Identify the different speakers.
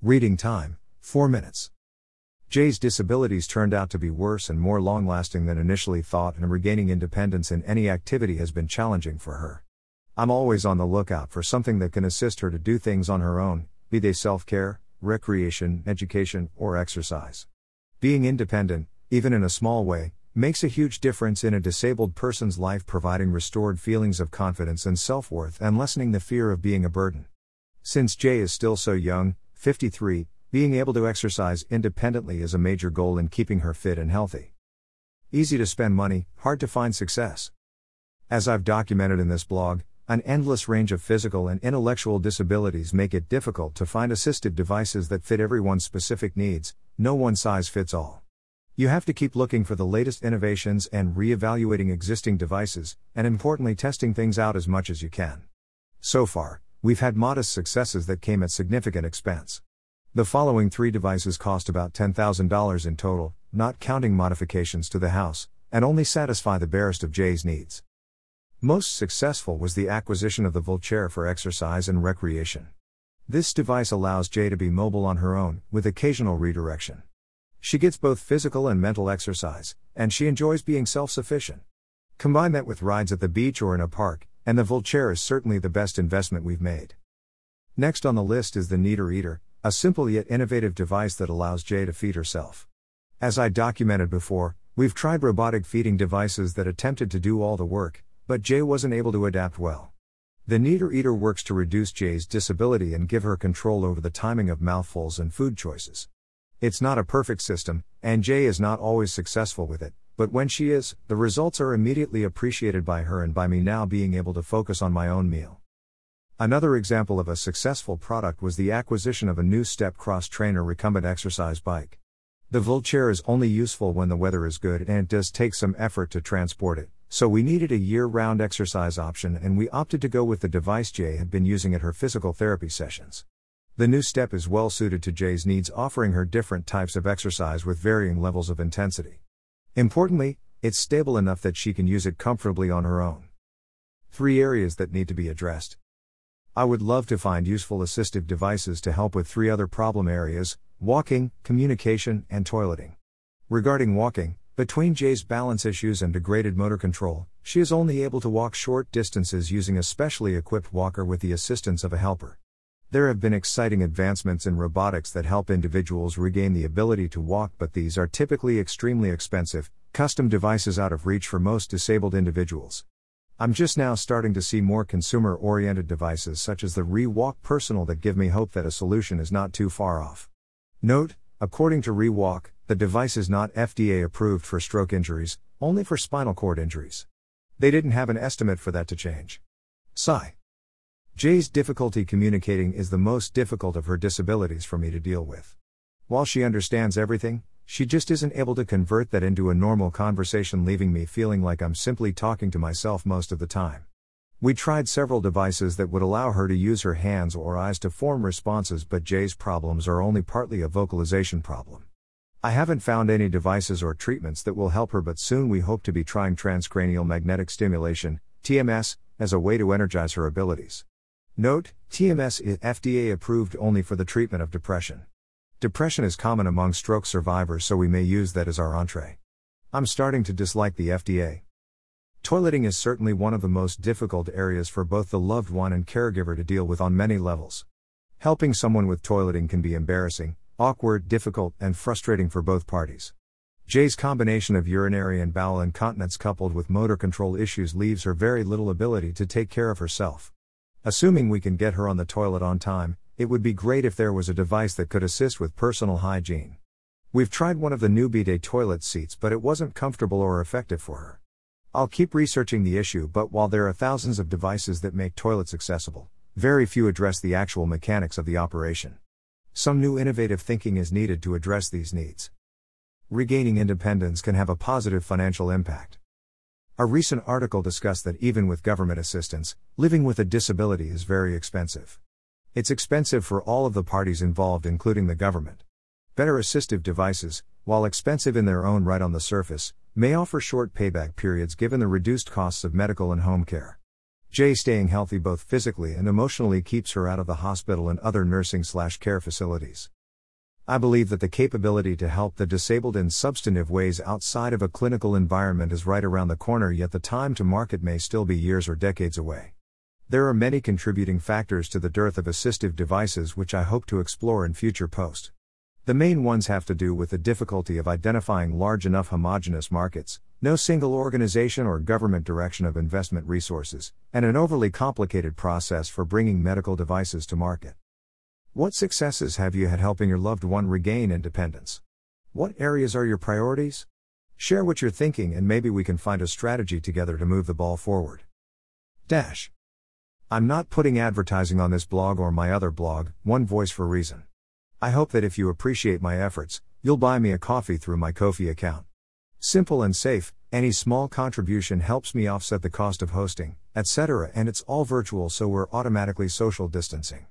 Speaker 1: Reading time 4 minutes. Jay's disabilities turned out to be worse and more long lasting than initially thought, and regaining independence in any activity has been challenging for her. I'm always on the lookout for something that can assist her to do things on her own, be they self care, recreation, education, or exercise. Being independent, even in a small way, makes a huge difference in a disabled person's life, providing restored feelings of confidence and self worth and lessening the fear of being a burden. Since Jay is still so young, 53, being able to exercise independently is a major goal in keeping her fit and healthy. Easy to spend money, hard to find success. As I've documented in this blog, an endless range of physical and intellectual disabilities make it difficult to find assistive devices that fit everyone's specific needs, no one size fits all. You have to keep looking for the latest innovations and re-evaluating existing devices, and importantly testing things out as much as you can. So far, we've had modest successes that came at significant expense. The following three devices cost about $10,000 in total, not counting modifications to the house, and only satisfy the barest of Jay's needs. Most successful was the acquisition of the Volchair for exercise and recreation. This device allows Jay to be mobile on her own, with occasional redirection. She gets both physical and mental exercise, and she enjoys being self sufficient. Combine that with rides at the beach or in a park, and the Volchair is certainly the best investment we've made. Next on the list is the Neater Eater, a simple yet innovative device that allows Jay to feed herself. As I documented before, we've tried robotic feeding devices that attempted to do all the work, but Jay wasn't able to adapt well. The Neater Eater works to reduce Jay's disability and give her control over the timing of mouthfuls and food choices. It's not a perfect system, and Jay is not always successful with it, but when she is, the results are immediately appreciated by her and by me now being able to focus on my own meal. Another example of a successful product was the acquisition of a NuStep cross trainer recumbent exercise bike. The Volchair is only useful when the weather is good and it does take some effort to transport it, so we needed a year round exercise option and we opted to go with the device Jay had been using at her physical therapy sessions. The NuStep is well suited to Jay's needs, offering her different types of exercise with varying levels of intensity. Importantly, it's stable enough that she can use it comfortably on her own. Three areas that need to be addressed. I would love to find useful assistive devices to help with three other problem areas walking, communication, and toileting. Regarding walking, between Jay's balance issues and degraded motor control, she is only able to walk short distances using a specially equipped walker with the assistance of a helper. There have been exciting advancements in robotics that help individuals regain the ability to walk, but these are typically extremely expensive, custom devices out of reach for most disabled individuals. I'm just now starting to see more consumer oriented devices such as the ReWalk Personal that give me hope that a solution is not too far off. Note, according to ReWalk, the device is not FDA approved for stroke injuries, only for spinal cord injuries. They didn't have an estimate for that to change. Sigh. Jay's difficulty communicating is the most difficult of her disabilities for me to deal with. While she understands everything, she just isn't able to convert that into a normal conversation, leaving me feeling like I'm simply talking to myself most of the time. We tried several devices that would allow her to use her hands or eyes to form responses, but Jay's problems are only partly a vocalization problem. I haven't found any devices or treatments that will help her, but soon we hope to be trying transcranial magnetic stimulation, TMS, as a way to energize her abilities. Note, TMS is FDA approved only for the treatment of depression. Depression is common among stroke survivors, so we may use that as our entree. I'm starting to dislike the FDA. Toileting is certainly one of the most difficult areas for both the loved one and caregiver to deal with on many levels. Helping someone with toileting can be embarrassing, awkward, difficult, and frustrating for both parties. Jay's combination of urinary and bowel incontinence coupled with motor control issues leaves her very little ability to take care of herself. Assuming we can get her on the toilet on time, it would be great if there was a device that could assist with personal hygiene. We've tried one of the new bidet toilet seats, but it wasn't comfortable or effective for her. I'll keep researching the issue, but while there are thousands of devices that make toilets accessible, very few address the actual mechanics of the operation. Some new innovative thinking is needed to address these needs. Regaining independence can have a positive financial impact. A recent article discussed that even with government assistance, living with a disability is very expensive. It's expensive for all of the parties involved, including the government. Better assistive devices, while expensive in their own right on the surface, may offer short payback periods given the reduced costs of medical and home care. Jay staying healthy both physically and emotionally keeps her out of the hospital and other nursing slash care facilities. I believe that the capability to help the disabled in substantive ways outside of a clinical environment is right around the corner, yet the time to market may still be years or decades away. There are many contributing factors to the dearth of assistive devices which I hope to explore in future posts. The main ones have to do with the difficulty of identifying large enough homogeneous markets, no single organization or government direction of investment resources, and an overly complicated process for bringing medical devices to market. What successes have you had helping your loved one regain independence? What areas are your priorities? Share what you're thinking and maybe we can find a strategy together to move the ball forward. Dash. I'm not putting advertising on this blog or my other blog, One Voice for Reason. I hope that if you appreciate my efforts, you'll buy me a coffee through my Ko-fi account. Simple and safe, any small contribution helps me offset the cost of hosting, etc., and it's all virtual so we're automatically social distancing.